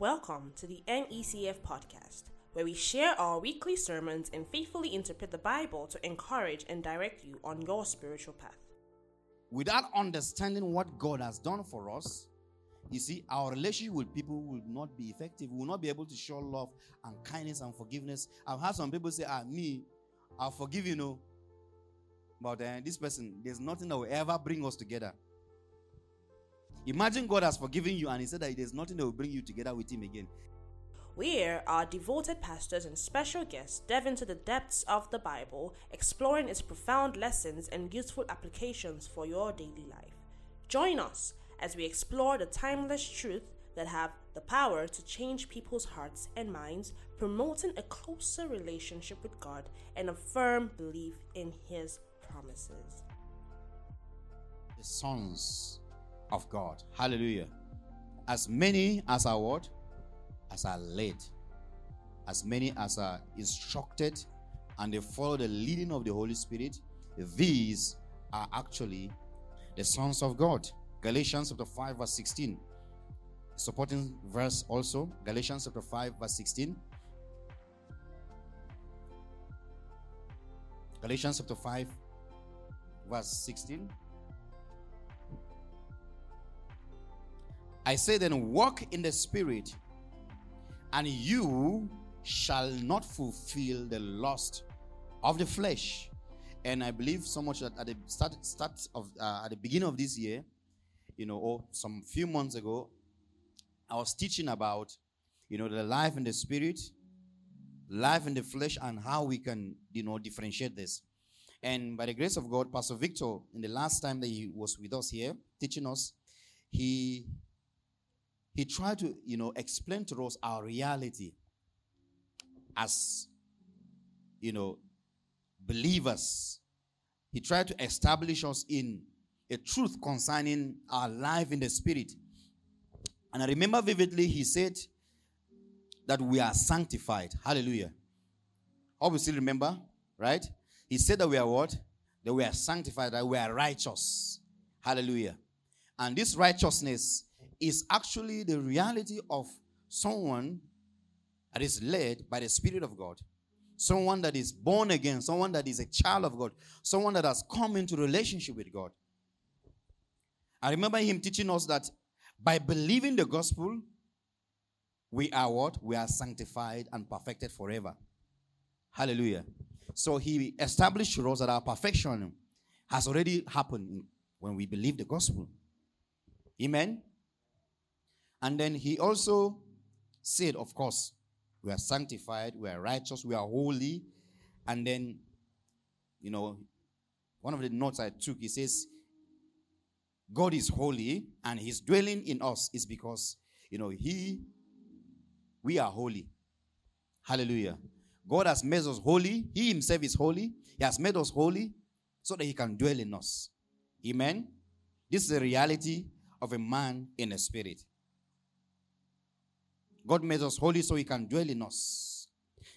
Welcome to the NECF podcast, where we share our weekly sermons and faithfully interpret the Bible to encourage and direct you on your spiritual path. Without understanding what God has done for us, you see, our relationship with people will not be effective. We will not be able to show love and kindness and forgiveness. I've had some people say, Ah, me, I'll forgive you, know. But uh, this person, there's nothing that will ever bring us together. Imagine God has forgiven you and He said that there's nothing that will bring you together with Him again. Where our devoted pastors and special guests delve into the depths of the Bible, exploring its profound lessons and useful applications for your daily life. Join us as we explore the timeless truth that have the power to change people's hearts and minds, promoting a closer relationship with God and a firm belief in His promises. The sons of God. Hallelujah. As many as are what? As are led. As many as are instructed and they follow the leading of the Holy Spirit, these are actually the sons of God. Galatians chapter 5, verse 16. Supporting verse also. Galatians chapter 5, verse 16. Galatians chapter 5, verse 16. I say then, walk in the spirit, and you shall not fulfill the lust of the flesh. And I believe so much that at the start, start of uh, at the beginning of this year, you know, or some few months ago, I was teaching about, you know, the life in the spirit, life in the flesh, and how we can, you know, differentiate this. And by the grace of God, Pastor Victor, in the last time that he was with us here, teaching us, he he tried to, you know, explain to us our reality as, you know, believers. He tried to establish us in a truth concerning our life in the spirit. And I remember vividly, he said that we are sanctified. Hallelujah. Obviously, remember, right? He said that we are what? That we are sanctified, that we are righteous. Hallelujah. And this righteousness is actually the reality of someone that is led by the Spirit of God. Someone that is born again, someone that is a child of God, someone that has come into relationship with God. I remember him teaching us that by believing the gospel, we are what? We are sanctified and perfected forever. Hallelujah. So he established to us that our perfection has already happened when we believe the gospel. Amen. And then he also said, of course, we are sanctified, we are righteous, we are holy. And then, you know, one of the notes I took, he says, God is holy and his dwelling in us is because, you know, he, we are holy. Hallelujah. God has made us holy. He himself is holy. He has made us holy so that he can dwell in us. Amen. This is the reality of a man in a spirit. God made us holy so he can dwell in us.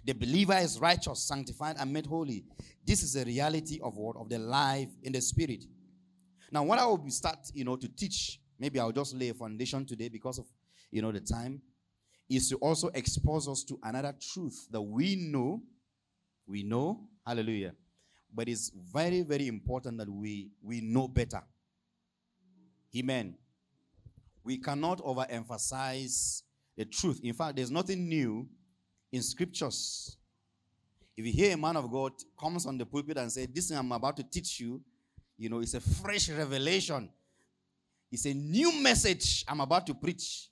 The believer is righteous, sanctified, and made holy. This is the reality of what? Of the life in the spirit. Now, what I will start, you know, to teach, maybe I'll just lay a foundation today because of, you know, the time, is to also expose us to another truth that we know, we know, hallelujah, but it's very, very important that we we know better. Amen. We cannot overemphasize the truth. In fact, there's nothing new in scriptures. If you hear a man of God comes on the pulpit and say, "This thing I'm about to teach you," you know, it's a fresh revelation. It's a new message I'm about to preach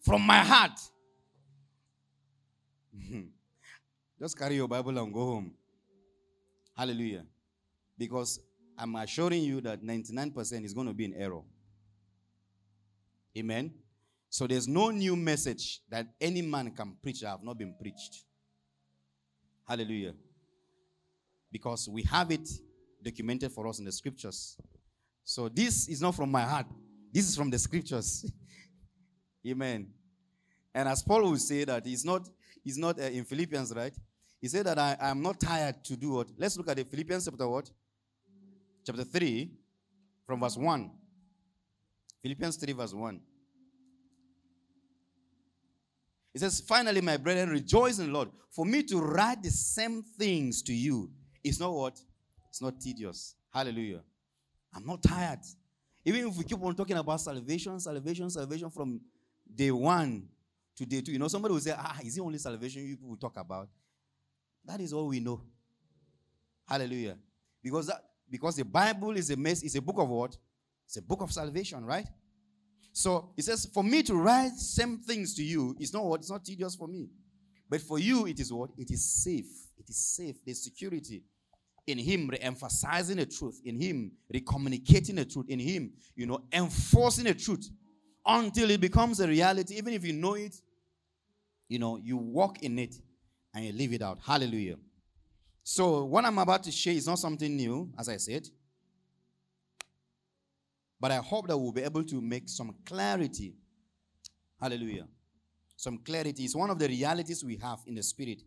from my heart. Just carry your Bible and go home. Hallelujah. Because I'm assuring you that 99% is going to be in error. Amen. So there's no new message that any man can preach that have not been preached. Hallelujah. Because we have it documented for us in the scriptures. So this is not from my heart. This is from the scriptures. Amen. And as Paul will say that he's not, he's not uh, in Philippians, right? He said that I am not tired to do what? Let's look at the Philippians chapter what? Chapter 3, from verse 1. Philippians 3, verse 1. It says, Finally, my brethren, rejoice in the Lord. For me to write the same things to you is not what? It's not tedious. Hallelujah. I'm not tired. Even if we keep on talking about salvation, salvation, salvation from day one to day two, you know, somebody will say, Ah, is it only salvation you people talk about? That is all we know. Hallelujah. Because that, because the Bible is a mess, it's a book of what? It's a book of salvation, right? So he says, For me to write same things to you is not what? It's not tedious for me. But for you, it is what? It is safe. It is safe. There's security in him re-emphasizing the truth, in him re-communicating the truth, in him, you know, enforcing the truth until it becomes a reality. Even if you know it, you know, you walk in it and you live it out. Hallelujah. So what I'm about to share is not something new, as I said. But I hope that we'll be able to make some clarity. Hallelujah. Some clarity is one of the realities we have in the spirit,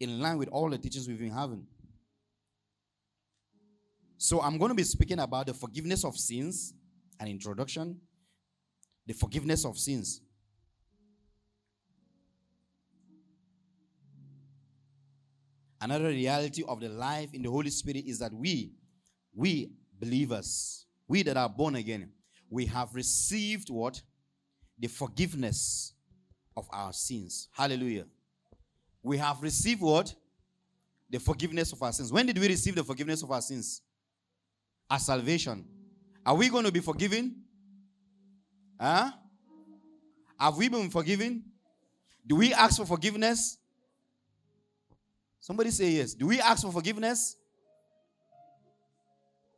in line with all the teachings we've been having. So I'm going to be speaking about the forgiveness of sins, an introduction, the forgiveness of sins. Another reality of the life in the Holy Spirit is that we, we believers, we that are born again, we have received what? The forgiveness of our sins. Hallelujah. We have received what? The forgiveness of our sins. When did we receive the forgiveness of our sins? Our salvation. Are we going to be forgiven? Huh? Have we been forgiven? Do we ask for forgiveness? Somebody say yes. Do we ask for forgiveness?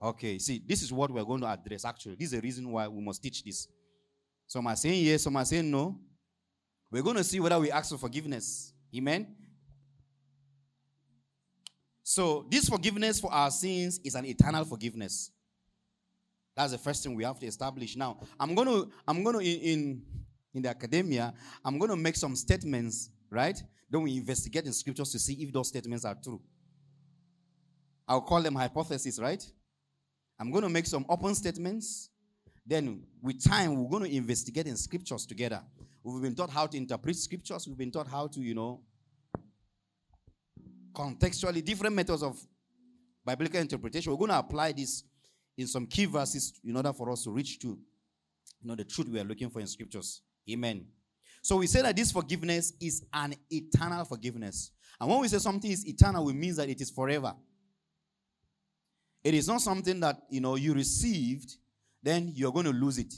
Okay, see, this is what we're going to address actually. This is the reason why we must teach this. Some are saying yes, some are saying no. We're going to see whether we ask for forgiveness. Amen. So, this forgiveness for our sins is an eternal forgiveness. That's the first thing we have to establish. Now, I'm going to, I'm going to, in, in, in the academia, I'm going to make some statements, right? Then we investigate in scriptures to see if those statements are true. I'll call them hypotheses, right? I'm going to make some open statements. Then, with time, we're going to investigate in scriptures together. We've been taught how to interpret scriptures. We've been taught how to, you know, contextually different methods of biblical interpretation. We're going to apply this in some key verses in order for us to reach to, you know, the truth we are looking for in scriptures. Amen. So we say that this forgiveness is an eternal forgiveness. And when we say something is eternal, we mean that it is forever. It is not something that you know you received, then you're going to lose it.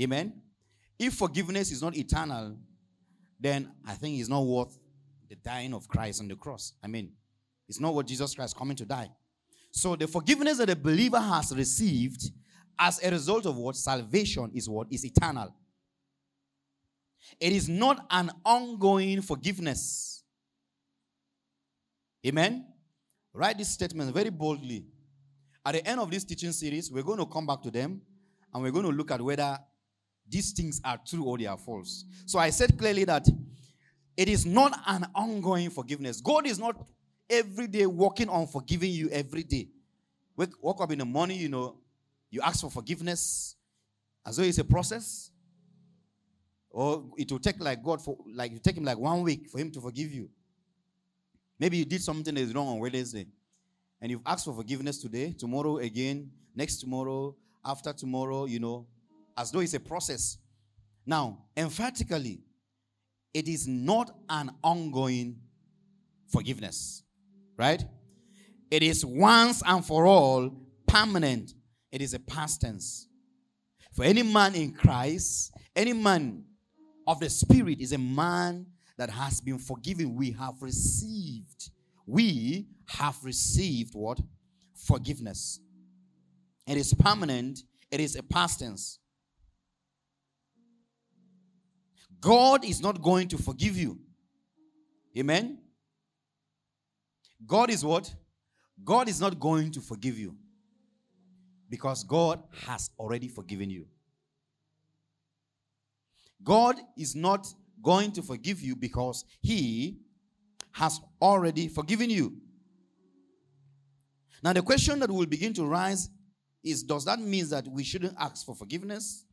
Amen. If forgiveness is not eternal, then I think it's not worth the dying of Christ on the cross. I mean, it's not what Jesus Christ coming to die. So the forgiveness that the believer has received as a result of what salvation is what is eternal. It is not an ongoing forgiveness. Amen. Write this statement very boldly. At the end of this teaching series, we're going to come back to them and we're going to look at whether these things are true or they are false. So I said clearly that it is not an ongoing forgiveness. God is not every day working on forgiving you every day. Wake, wake up in the morning, you know, you ask for forgiveness as though it's a process. Or it will take like God for like you take him like one week for him to forgive you. Maybe you did something that is wrong on Wednesday and you've asked for forgiveness today, tomorrow again, next tomorrow, after tomorrow, you know, as though it's a process. Now, emphatically, it is not an ongoing forgiveness, right? It is once and for all permanent. It is a past tense. For any man in Christ, any man of the Spirit is a man that has been forgiven. We have received we have received what? Forgiveness. It is permanent, it is a past tense. God is not going to forgive you. Amen. God is what? God is not going to forgive you because God has already forgiven you. God is not going to forgive you because He has already forgiven you. Now, the question that will begin to rise is Does that mean that we shouldn't ask for forgiveness?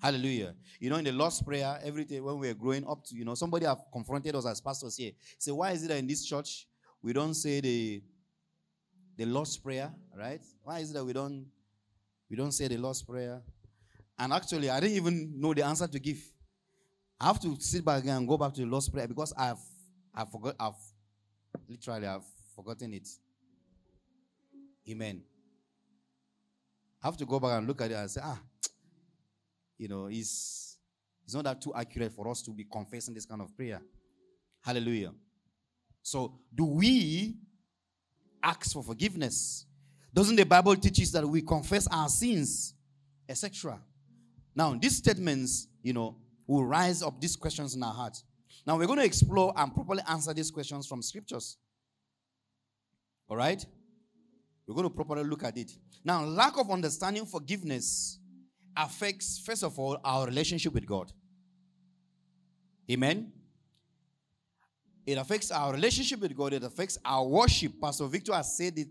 Hallelujah. You know, in the Lord's Prayer, every day when we were growing up to, you know, somebody have confronted us as pastors here. Say, why is it that in this church we don't say the the Lord's Prayer, right? Why is it that we don't we don't say the Lord's Prayer? And actually, I didn't even know the answer to give. I have to sit back and go back to the Lord's Prayer because I've I've forgot I've literally I've forgotten it. Amen. I have to go back and look at it and say, ah, you know, it's, it's not that too accurate for us to be confessing this kind of prayer. Hallelujah. So, do we ask for forgiveness? Doesn't the Bible teach us that we confess our sins, etc.? Now, these statements, you know, will rise up these questions in our hearts. Now, we're going to explore and properly answer these questions from scriptures. All right? We're going to properly look at it. Now, lack of understanding forgiveness affects, first of all, our relationship with God. Amen. It affects our relationship with God, it affects our worship. Pastor Victor has said it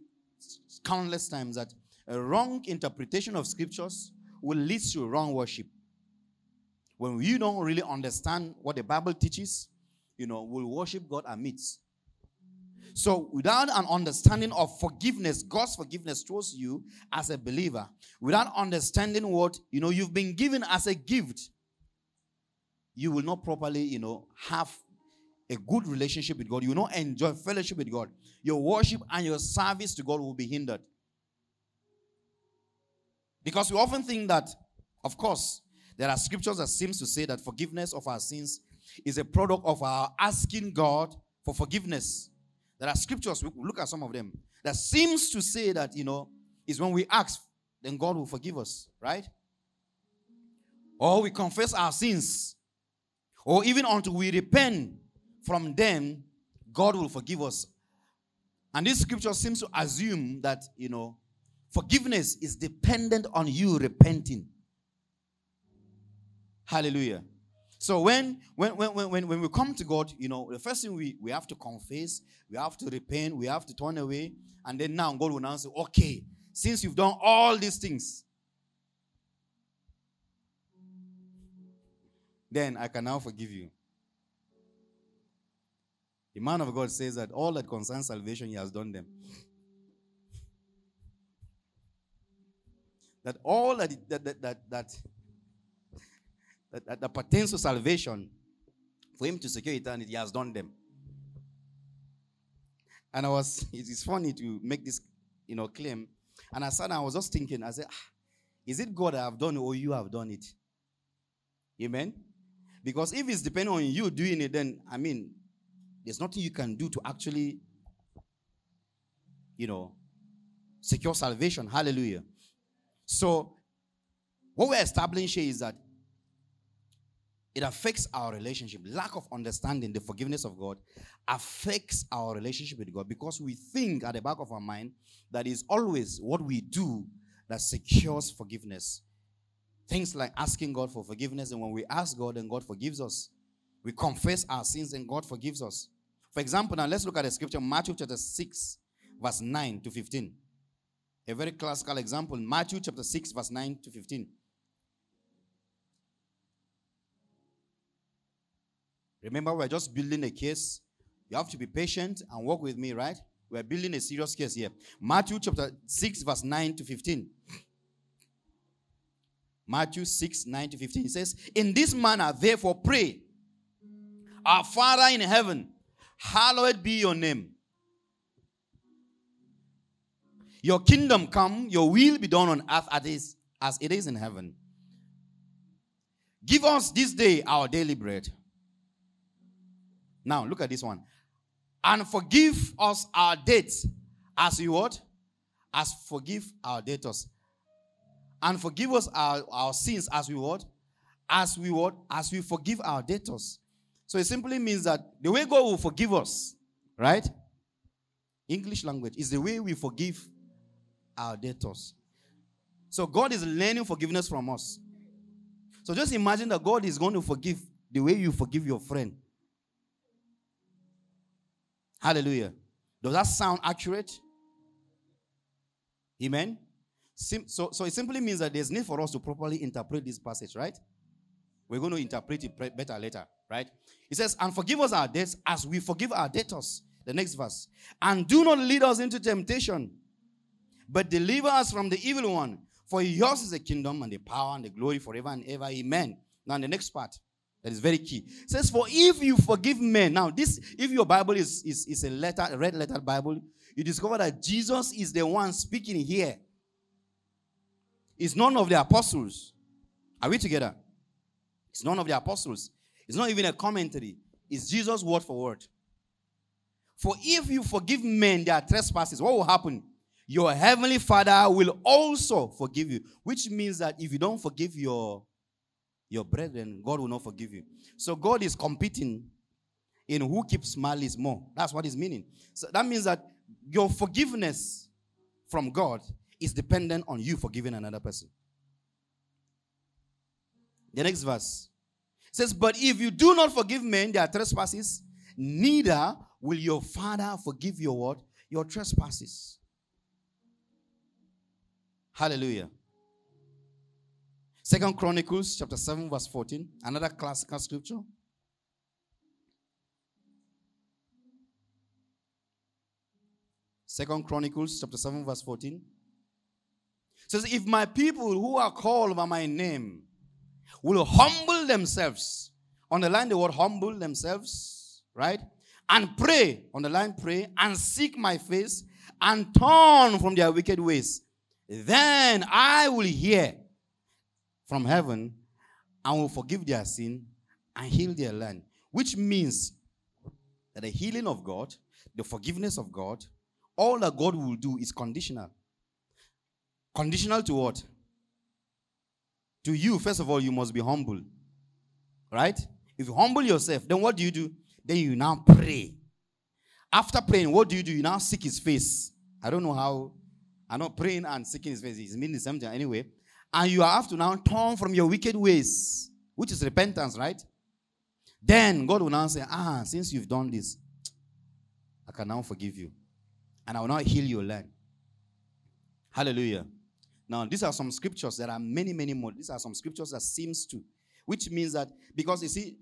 countless times that a wrong interpretation of scriptures will lead to wrong worship. When we don't really understand what the Bible teaches, you know, we'll worship God amidst. So, without an understanding of forgiveness, God's forgiveness towards you as a believer, without understanding what you know you've been given as a gift, you will not properly, you know, have a good relationship with God. You will not enjoy fellowship with God. Your worship and your service to God will be hindered. Because we often think that, of course, there are scriptures that seems to say that forgiveness of our sins is a product of our asking God for forgiveness. There are scriptures, we look at some of them, that seems to say that, you know, is when we ask, then God will forgive us, right? Or we confess our sins, or even until we repent from them, God will forgive us. And this scripture seems to assume that, you know, forgiveness is dependent on you repenting. Hallelujah. So when when when when when we come to God, you know, the first thing we, we have to confess, we have to repent, we have to turn away, and then now God will now say, okay, since you've done all these things, then I can now forgive you. The man of God says that all that concerns salvation, he has done them. that all that, that, that, that, that that, that, that pertains to salvation, for him to secure eternity, he has done them. And I was, it is funny to make this, you know, claim. And I sat I was just thinking, I said, ah, is it God I have done or you have done it? Amen? Because if it's depending on you doing it, then, I mean, there's nothing you can do to actually, you know, secure salvation. Hallelujah. So, what we're establishing is that it affects our relationship. Lack of understanding the forgiveness of God affects our relationship with God because we think at the back of our mind that is always what we do that secures forgiveness. Things like asking God for forgiveness, and when we ask God, and God forgives us. We confess our sins, and God forgives us. For example, now let's look at the scripture, Matthew chapter 6, verse 9 to 15. A very classical example, Matthew chapter 6, verse 9 to 15. Remember, we're just building a case. You have to be patient and work with me, right? We're building a serious case here. Matthew chapter 6, verse 9 to 15. Matthew 6, 9 to 15. It says, In this manner, therefore, pray, Our Father in heaven, hallowed be your name. Your kingdom come, your will be done on earth as it is in heaven. Give us this day our daily bread now, look at this one. And forgive us our debts as we what? As forgive our debtors. And forgive us our, our sins as we what? As we what? As we forgive our debtors. So it simply means that the way God will forgive us, right? English language is the way we forgive our debtors. So God is learning forgiveness from us. So just imagine that God is going to forgive the way you forgive your friend. Hallelujah. Does that sound accurate? Amen. So, so it simply means that there's need for us to properly interpret this passage, right? We're going to interpret it better later, right? It says, And forgive us our debts as we forgive our debtors. The next verse. And do not lead us into temptation, but deliver us from the evil one. For yours is the kingdom and the power and the glory forever and ever. Amen. Now, the next part that is very key. It says, For if you forgive men, now this, if your Bible is, is, is a letter, a red letter Bible, you discover that Jesus is the one speaking here. It's none of the apostles. Are we together? It's none of the apostles. It's not even a commentary. It's Jesus word for word. For if you forgive men their trespasses, what will happen? Your heavenly Father will also forgive you. Which means that if you don't forgive your, your brethren, God will not forgive you. So God is competing in who keeps malice more. That's what he's meaning. So that means that your forgiveness from God is dependent on you forgiving another person. The next verse says, But if you do not forgive men their trespasses, neither will your father forgive your what? Your trespasses. Hallelujah. Second Chronicles chapter 7, verse 14. Another classical scripture. Second Chronicles chapter 7, verse 14. says, If my people who are called by my name will humble themselves, on the line the word humble themselves, right? And pray, on the line pray, and seek my face, and turn from their wicked ways. Then I will hear from heaven and will forgive their sin and heal their land. Which means that the healing of God, the forgiveness of God, all that God will do is conditional. Conditional to what? To you, first of all, you must be humble. Right? If you humble yourself, then what do you do? Then you now pray. After praying, what do you do? You now seek his face. I don't know how. I'm not praying and seeking his face. It's meaning the same thing anyway. And you have to now turn from your wicked ways, which is repentance, right? Then God will now say, Ah, since you've done this, I can now forgive you and I will not heal your land. Hallelujah. Now, these are some scriptures. There are many, many more. These are some scriptures that seems to, which means that because you see,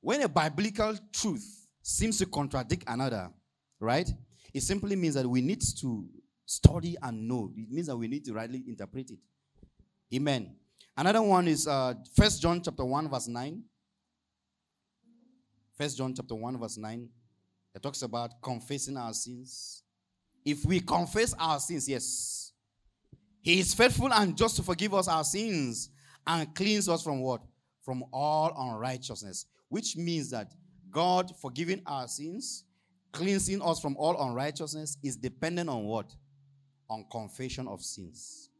when a biblical truth seems to contradict another, right? It simply means that we need to study and know. It means that we need to rightly interpret it. Amen. Another one is uh First John chapter 1, verse 9. First John chapter 1, verse 9. It talks about confessing our sins. If we confess our sins, yes, He is faithful and just to forgive us our sins and cleanse us from what? From all unrighteousness. Which means that God forgiving our sins, cleansing us from all unrighteousness is dependent on what? On confession of sins.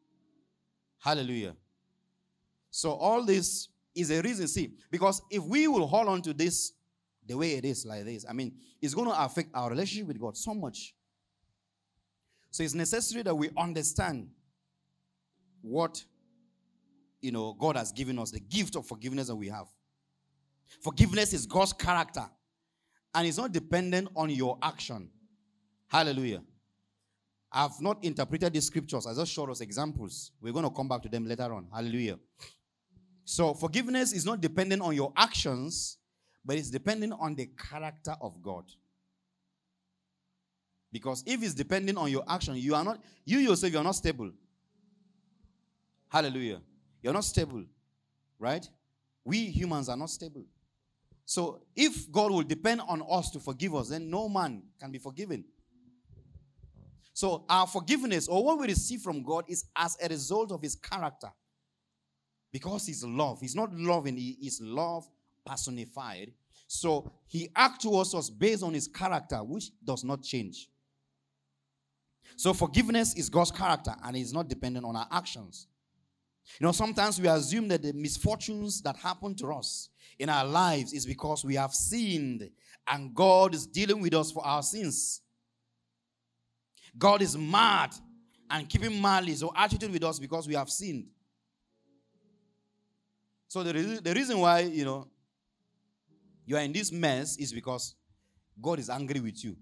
Hallelujah. So all this is a reason, see, because if we will hold on to this the way it is like this, I mean, it's going to affect our relationship with God so much. So it's necessary that we understand what you know God has given us, the gift of forgiveness that we have. Forgiveness is God's character, and it's not dependent on your action. Hallelujah. I've not interpreted these scriptures. I just showed us examples. We're going to come back to them later on. Hallelujah. So forgiveness is not dependent on your actions, but it's depending on the character of God. Because if it's depending on your action, you are not, you yourself, you're not stable. Hallelujah. You're not stable, right? We humans are not stable. So if God will depend on us to forgive us, then no man can be forgiven. So our forgiveness or what we receive from God is as a result of his character. Because he's love. He's not loving, he is love personified. So he acts towards us based on his character, which does not change. So forgiveness is God's character and it's not dependent on our actions. You know, sometimes we assume that the misfortunes that happen to us in our lives is because we have sinned and God is dealing with us for our sins. God is mad and keeping malice or attitude with us because we have sinned. So the, the reason why, you know, you are in this mess is because God is angry with you.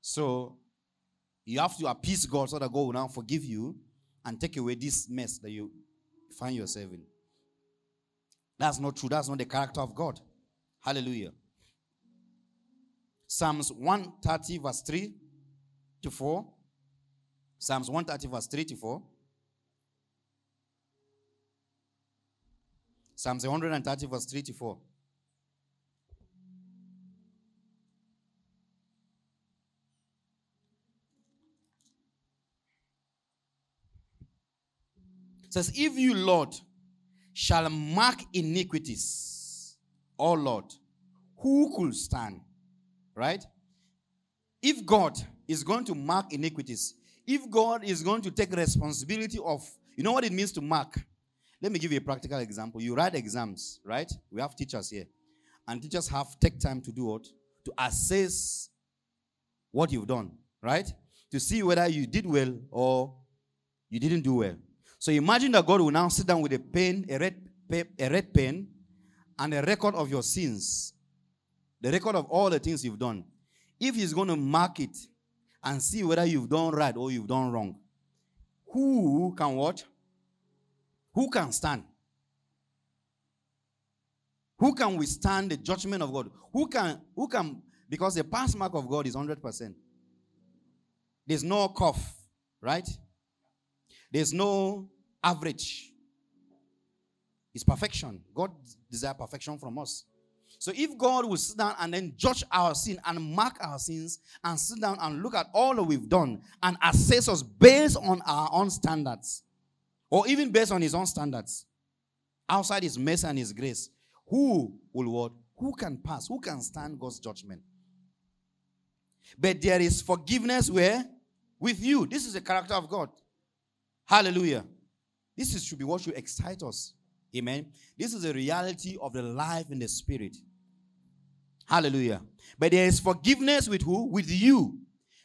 So you have to appease God so that God will now forgive you and take away this mess that you find yourself in. That's not true. That's not the character of God. Hallelujah. Psalms 130, verse 3 to 4. Psalms 130, verse 3 to 4. Psalms 130, verse 3 to 4. It says, If you, Lord, shall mark iniquities, O Lord, who could stand? Right? If God is going to mark iniquities, if God is going to take responsibility of, you know what it means to mark? Let me give you a practical example. You write exams, right? We have teachers here. And teachers have take time to do what? To assess what you've done, right? To see whether you did well or you didn't do well. So imagine that God will now sit down with a pen, a red, a red pen, and a record of your sins, the record of all the things you've done. If He's going to mark it and see whether you've done right or you've done wrong, who can what? Who can stand? Who can withstand the judgment of God? Who can, who can, because the pass mark of God is 100%. There's no cough, right? There's no average. It's perfection. God desires perfection from us. So if God will sit down and then judge our sin and mark our sins and sit down and look at all that we've done and assess us based on our own standards or even based on his own standards outside his mercy and his grace, who will what? Who can pass? Who can stand God's judgment? But there is forgiveness where? With you. This is the character of God. Hallelujah. This is, should be what should excite us. Amen. This is the reality of the life in the spirit. Hallelujah. But there is forgiveness with who? With you.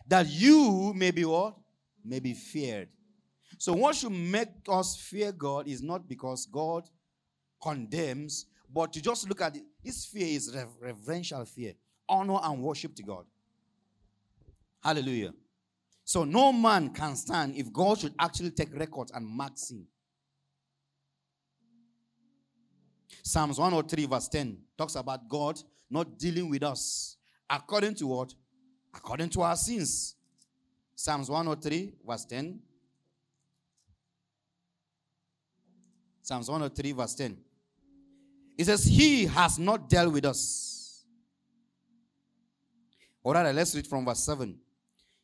That you may be what? May be feared. So what should make us fear God is not because God condemns, but to just look at it. This fear is reverential fear, honor and worship to God. Hallelujah. So no man can stand if God should actually take records and mark sin. Psalms 103, verse 10 talks about God not dealing with us according to what? According to our sins. Psalms 103, verse 10. Psalms 103, verse 10. It says, He has not dealt with us. All right, let's read from verse 7.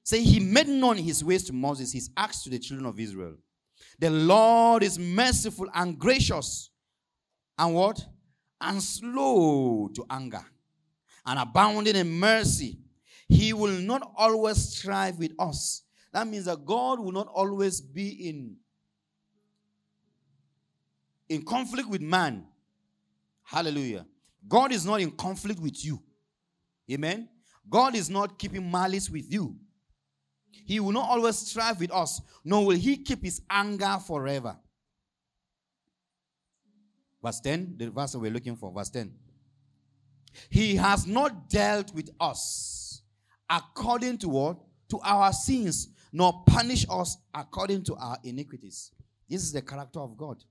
Say, He made known His ways to Moses, His acts to the children of Israel. The Lord is merciful and gracious, and what? And slow to anger, and abounding in mercy. He will not always strive with us. That means that God will not always be in, in conflict with man. Hallelujah. God is not in conflict with you. Amen. God is not keeping malice with you. He will not always strive with us, nor will he keep his anger forever. Verse 10, the verse we're looking for, verse 10. He has not dealt with us according to what? To our sins, nor punish us according to our iniquities. This is the character of God.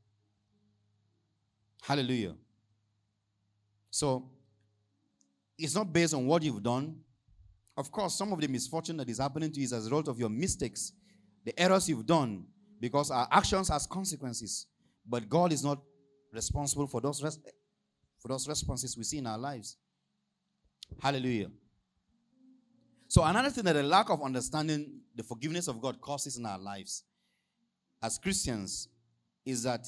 Hallelujah. So, it's not based on what you've done. Of course, some of the misfortune that is happening to you is as a result of your mistakes, the errors you've done, because our actions has consequences. But God is not responsible for those, for those responses we see in our lives. Hallelujah. So, another thing that a lack of understanding the forgiveness of God causes in our lives as Christians is that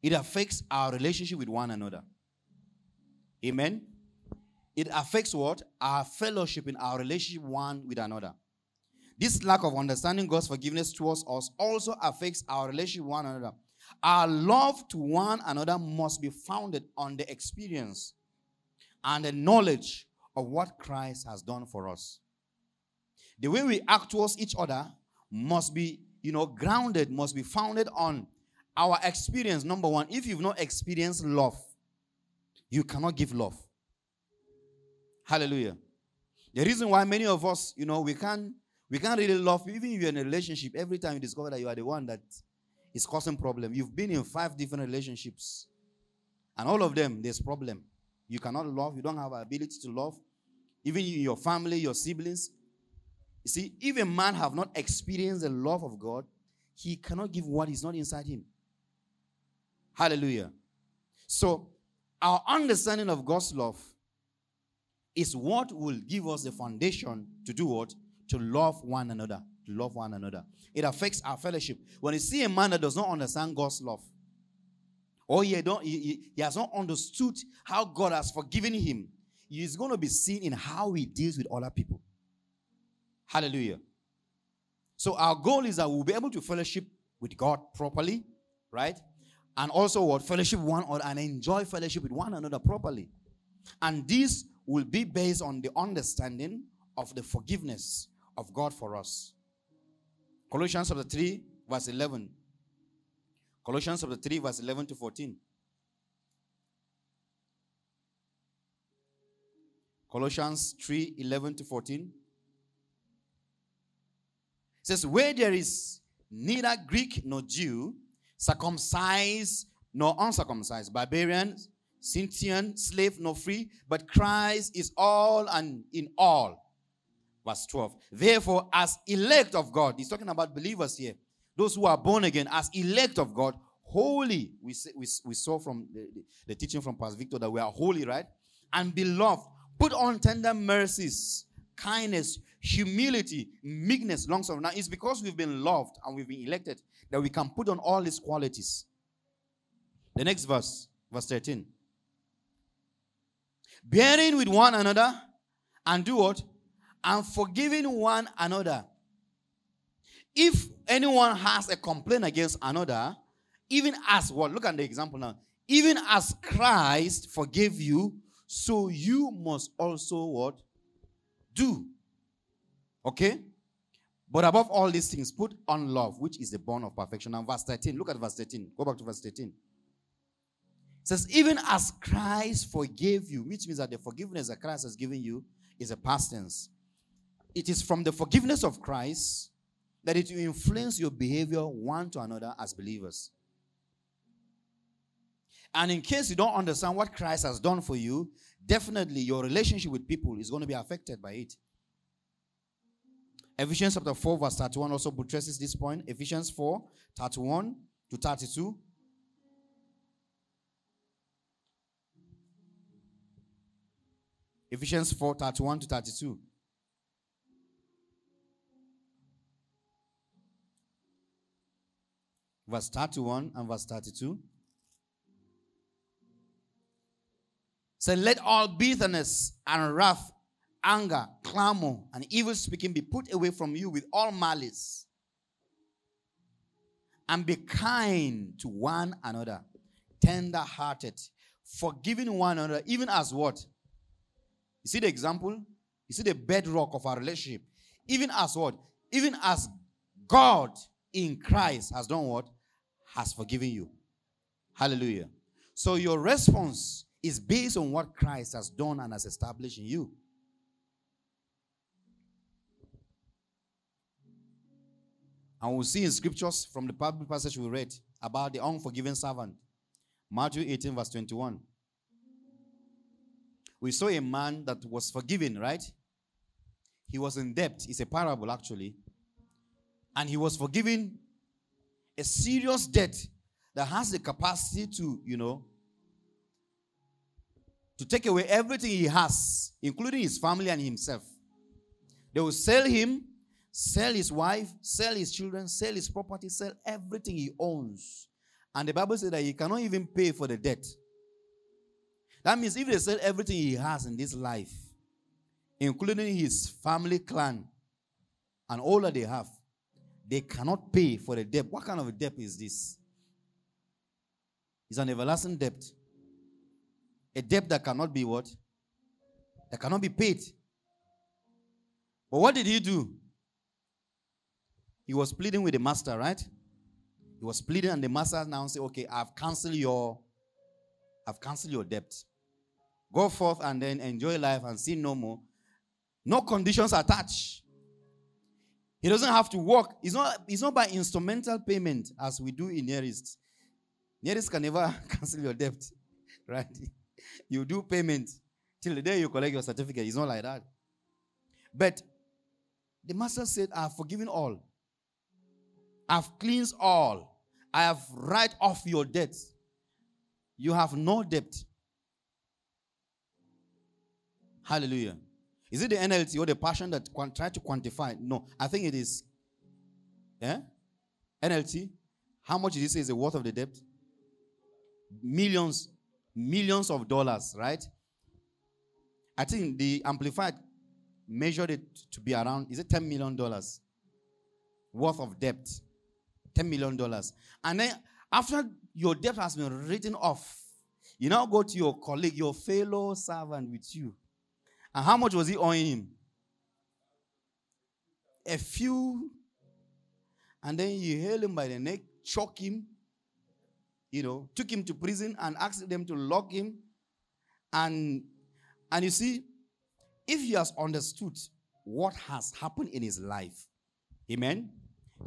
it affects our relationship with one another. Amen. It affects what? Our fellowship in our relationship one with another. This lack of understanding God's forgiveness towards us also affects our relationship one another. Our love to one another must be founded on the experience and the knowledge of what Christ has done for us. The way we act towards each other must be, you know, grounded, must be founded on our experience. Number one, if you've not experienced love, you cannot give love. Hallelujah. The reason why many of us, you know, we can't we can't really love even if you're in a relationship, every time you discover that you are the one that is causing problem. You've been in five different relationships, and all of them there's problem. You cannot love. You don't have ability to love. Even your family, your siblings. You see, if a man have not experienced the love of God, he cannot give what is not inside him. Hallelujah. So, our understanding of God's love is what will give us the foundation to do what? To love one another. Love one another. It affects our fellowship. When you see a man that does not understand God's love, or he, don't, he, he has not understood how God has forgiven him, he is going to be seen in how he deals with other people. Hallelujah. So our goal is that we'll be able to fellowship with God properly, right? And also what fellowship one or and enjoy fellowship with one another properly. And this will be based on the understanding of the forgiveness of God for us. Colossians chapter 3, verse 11. Colossians chapter 3, verse 11 to 14. Colossians 3, 11 to 14. It says, Where there is neither Greek nor Jew, circumcised nor uncircumcised, barbarian, Scythian, slave nor free, but Christ is all and in all. Verse 12. Therefore, as elect of God, he's talking about believers here, those who are born again, as elect of God, holy. We, we, we saw from the, the, the teaching from Pastor Victor that we are holy, right? And beloved. Put on tender mercies, kindness, humility, meekness, long suffering. Now, it's because we've been loved and we've been elected that we can put on all these qualities. The next verse, verse 13 bearing with one another, and do what? And forgiving one another. If anyone has a complaint against another, even as what? Look at the example now. Even as Christ forgave you, so you must also what? Do. Okay? But above all these things, put on love, which is the bond of perfection. And verse 13. Look at verse 13. Go back to verse 13 says, even as Christ forgave you, which means that the forgiveness that Christ has given you is a past tense. It is from the forgiveness of Christ that it will influence your behavior one to another as believers. And in case you don't understand what Christ has done for you, definitely your relationship with people is going to be affected by it. Ephesians chapter 4, verse 31 also buttresses this point. Ephesians 4, 31 to 32. Ephesians 4 31 to 32. Verse 31 and verse 32. Say, let all bitterness and wrath, anger, clamor, and evil speaking be put away from you with all malice. And be kind to one another, tender hearted, forgiving one another, even as what? You see the example? You see the bedrock of our relationship. Even as what? Even as God in Christ has done what? Has forgiven you. Hallelujah. So your response is based on what Christ has done and has established in you. And we'll see in scriptures from the Bible passage we read about the unforgiven servant. Matthew 18, verse 21 we saw a man that was forgiven, right? He was in debt. It's a parable, actually. And he was forgiven a serious debt that has the capacity to, you know, to take away everything he has, including his family and himself. They will sell him, sell his wife, sell his children, sell his property, sell everything he owns. And the Bible says that he cannot even pay for the debt. That means if they sell everything he has in this life, including his family clan and all that they have, they cannot pay for the debt. What kind of a debt is this? It's an everlasting debt. A debt that cannot be what? That cannot be paid. But what did he do? He was pleading with the master, right? He was pleading, and the master now said, Okay, I've canceled your I've canceled your debt. Go forth and then enjoy life and sin no more. No conditions attached. He doesn't have to work. It's not, it's not by instrumental payment as we do in nearest. Nearest can never cancel your debt, right? You do payment till the day you collect your certificate. It's not like that. But the master said, I have forgiven all. I've cleansed all. I have write off your debts. You have no debt. Hallelujah. Is it the NLT or the passion that try to quantify? No, I think it is. Yeah? NLT. How much did say is the worth of the debt? Millions, millions of dollars, right? I think the Amplified measured it to be around, is it $10 million worth of debt? $10 million. And then after your debt has been written off, you now go to your colleague, your fellow servant with you. And how much was he owing him? A few. And then you held him by the neck, choke him, you know, took him to prison and asked them to lock him. And and you see, if he has understood what has happened in his life, amen,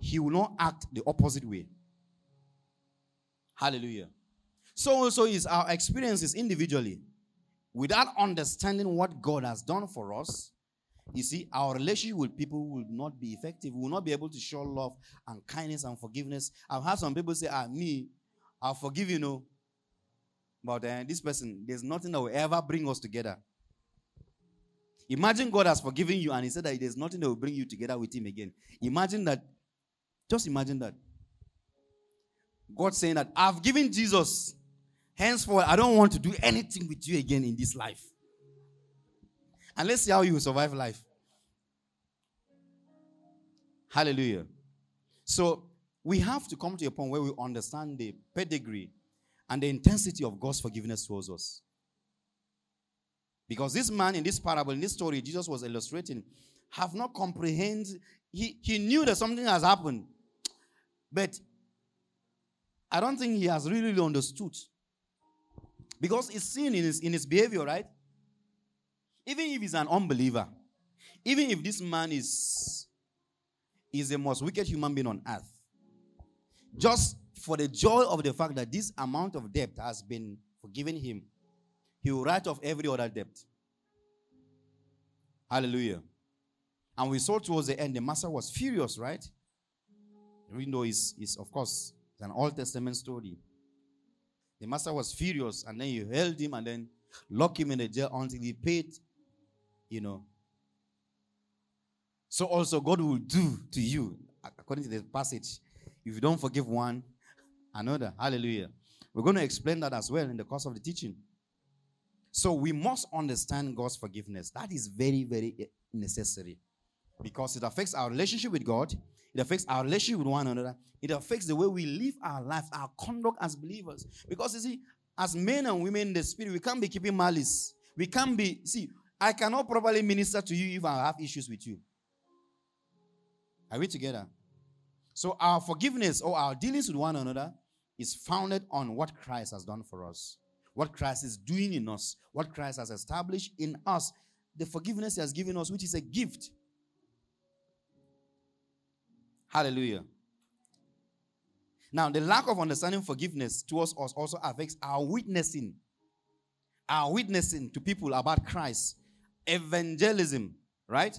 he will not act the opposite way. Hallelujah. So also is our experiences individually. Without understanding what God has done for us, you see, our relationship with people will not be effective. We will not be able to show love and kindness and forgiveness. I've had some people say, ah, me, I'll forgive you, know. But uh, this person, there's nothing that will ever bring us together. Imagine God has forgiven you and He said that there's nothing that will bring you together with Him again. Imagine that. Just imagine that. God saying that I've given Jesus. Henceforth, I don't want to do anything with you again in this life. And let's see how you survive life. Hallelujah. So we have to come to a point where we understand the pedigree and the intensity of God's forgiveness towards us. Because this man in this parable, in this story, Jesus was illustrating, have not comprehended. He, he knew that something has happened, but I don't think he has really understood. Because it's seen in his, in his behavior, right? Even if he's an unbeliever, even if this man is, is the most wicked human being on earth, just for the joy of the fact that this amount of debt has been forgiven him, he will write off every other debt. Hallelujah. And we saw towards the end, the master was furious, right? Even though it's, it's of course, an Old Testament story. The master was furious, and then you held him and then locked him in the jail until he paid, you know. So also God will do to you, according to the passage, if you don't forgive one, another. Hallelujah. We're going to explain that as well in the course of the teaching. So we must understand God's forgiveness. That is very, very necessary because it affects our relationship with God, it affects our relationship with one another, it affects the way we live our life, our conduct as believers. Because you see, as men and women in the spirit, we can't be keeping malice. We can't be, see, I cannot properly minister to you if I have issues with you. Are we together? So our forgiveness or our dealings with one another is founded on what Christ has done for us what Christ is doing in us, what Christ has established in us, the forgiveness He has given us, which is a gift. Hallelujah. Now, the lack of understanding forgiveness towards us also affects our witnessing. Our witnessing to people about Christ. Evangelism, right?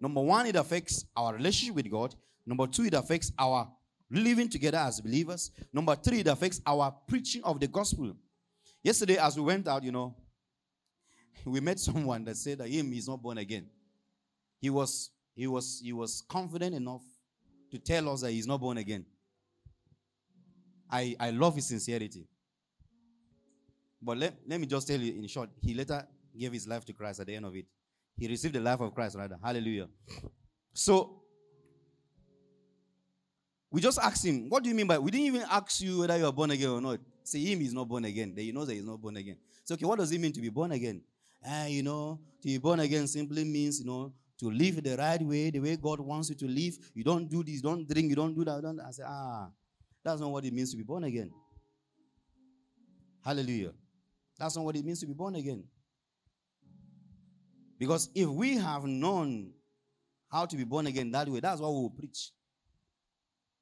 Number one, it affects our relationship with God. Number two, it affects our living together as believers. Number three, it affects our preaching of the gospel. Yesterday, as we went out, you know, we met someone that said that him is not born again. He was he was he was confident enough to tell us that he's not born again. I, I love his sincerity. But let, let me just tell you in short, he later gave his life to Christ at the end of it. He received the life of Christ, rather. Hallelujah. So we just asked him, What do you mean by we didn't even ask you whether you are born again or not? Say him is not born again. Then he knows that he's not born again. So okay, what does it mean to be born again? Ah, you know, to be born again simply means, you know, to live the right way, the way God wants you to live. You don't do this, don't drink, you don't do that. Don't. I say, ah, that's not what it means to be born again. Hallelujah. That's not what it means to be born again. Because if we have known how to be born again that way, that's what we will preach.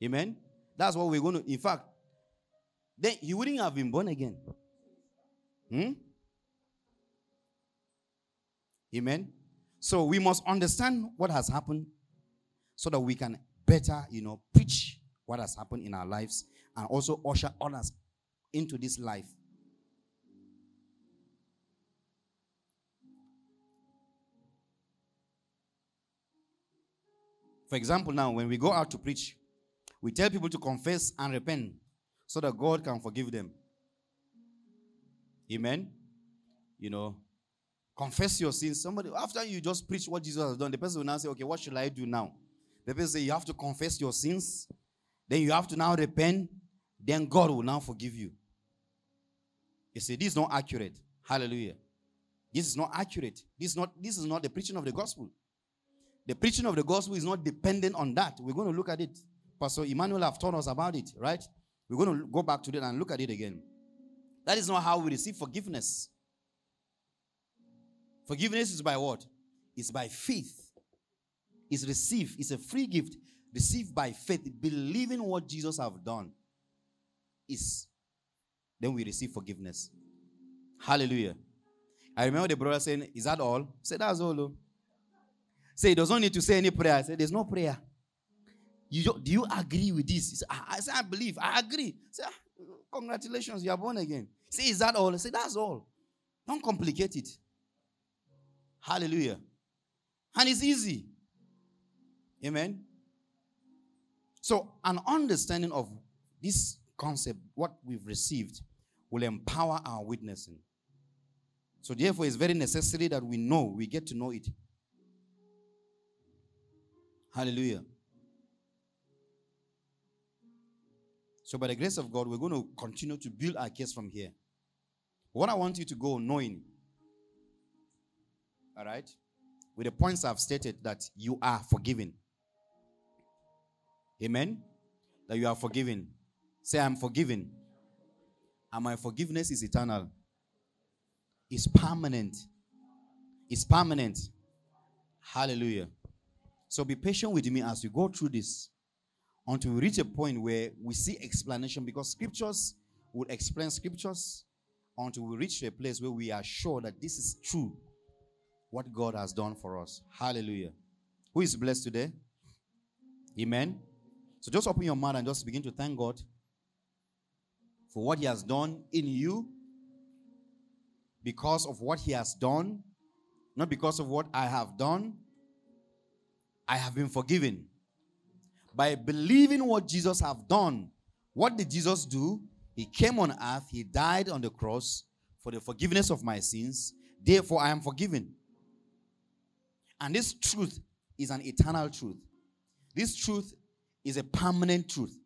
Amen. That's what we're going to. In fact, then you wouldn't have been born again. Hmm? Amen. So we must understand what has happened so that we can better, you know, preach what has happened in our lives and also usher others into this life. For example, now when we go out to preach, we tell people to confess and repent so that God can forgive them. Amen. You know, confess your sins. Somebody, after you just preach what Jesus has done, the person will now say, Okay, what should I do now? The person say, You have to confess your sins, then you have to now repent, then God will now forgive you. You see, this is not accurate. Hallelujah. This is not accurate. This is not, this is not the preaching of the gospel. The preaching of the gospel is not dependent on that. We're going to look at it. Pastor Emmanuel have told us about it, right? We're going to go back to that and look at it again. That is not how we receive forgiveness. Forgiveness is by what? It's by faith. It's received. It's a free gift received by faith, believing what Jesus have done. Is then we receive forgiveness. Hallelujah. I remember the brother saying, Is that all? Say, That's all. Though. Say, he doesn't need to say any prayer. Said, There's no prayer. You, do you agree with this? I, I say, I believe. I agree. Say, ah, Congratulations, you are born again. Say, Is that all? Say, That's all. Don't complicate it. Hallelujah. And it's easy. Amen. So, an understanding of this concept, what we've received, will empower our witnessing. So, therefore, it's very necessary that we know, we get to know it. Hallelujah. So, by the grace of God, we're going to continue to build our case from here. What I want you to go knowing, all right, with the points I've stated that you are forgiven. Amen? That you are forgiven. Say, I'm forgiven. And my forgiveness is eternal, it's permanent. It's permanent. Hallelujah. So be patient with me as we go through this until we reach a point where we see explanation because scriptures will explain scriptures until we reach a place where we are sure that this is true what God has done for us. Hallelujah. Who is blessed today? Amen. So just open your mouth and just begin to thank God for what He has done in you because of what He has done, not because of what I have done, I have been forgiven. By believing what Jesus have done, what did Jesus do? He came on earth, he died on the cross for the forgiveness of my sins. Therefore, I am forgiven. And this truth is an eternal truth. This truth is a permanent truth.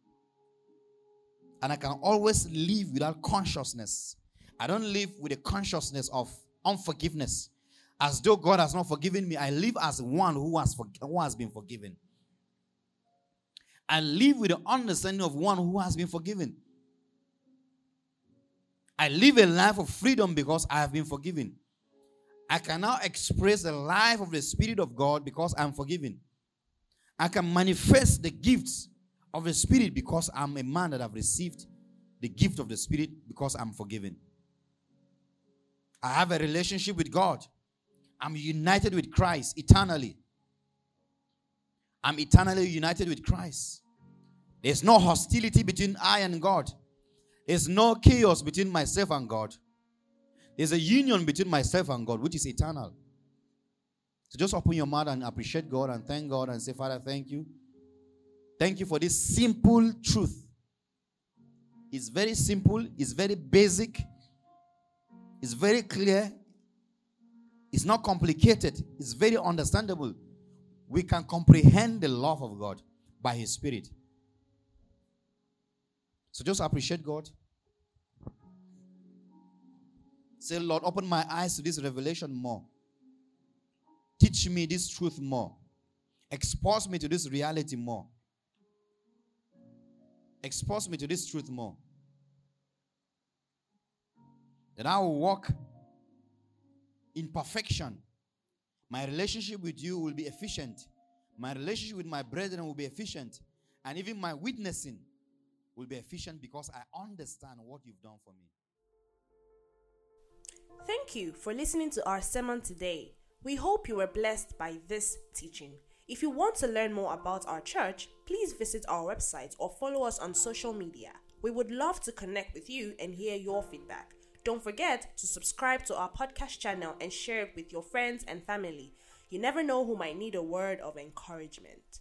And I can always live without consciousness. I don't live with a consciousness of unforgiveness as though God has not forgiven me. I live as one who has, who has been forgiven. I live with the understanding of one who has been forgiven. I live a life of freedom because I have been forgiven. I can now express the life of the Spirit of God because I'm forgiven. I can manifest the gifts of the Spirit because I'm a man that I've received the gift of the Spirit because I'm forgiven. I have a relationship with God. I'm united with Christ eternally. I'm eternally united with Christ. There's no hostility between I and God. There's no chaos between myself and God. There's a union between myself and God, which is eternal. So just open your mouth and appreciate God and thank God and say, Father, thank you. Thank you for this simple truth. It's very simple, it's very basic, it's very clear, it's not complicated, it's very understandable. We can comprehend the love of God by His Spirit. So just appreciate God. Say, Lord, open my eyes to this revelation more. Teach me this truth more. Expose me to this reality more. Expose me to this truth more. That I will walk in perfection. My relationship with you will be efficient. My relationship with my brethren will be efficient. And even my witnessing will be efficient because I understand what you've done for me. Thank you for listening to our sermon today. We hope you were blessed by this teaching. If you want to learn more about our church, please visit our website or follow us on social media. We would love to connect with you and hear your feedback. Don't forget to subscribe to our podcast channel and share it with your friends and family. You never know who might need a word of encouragement.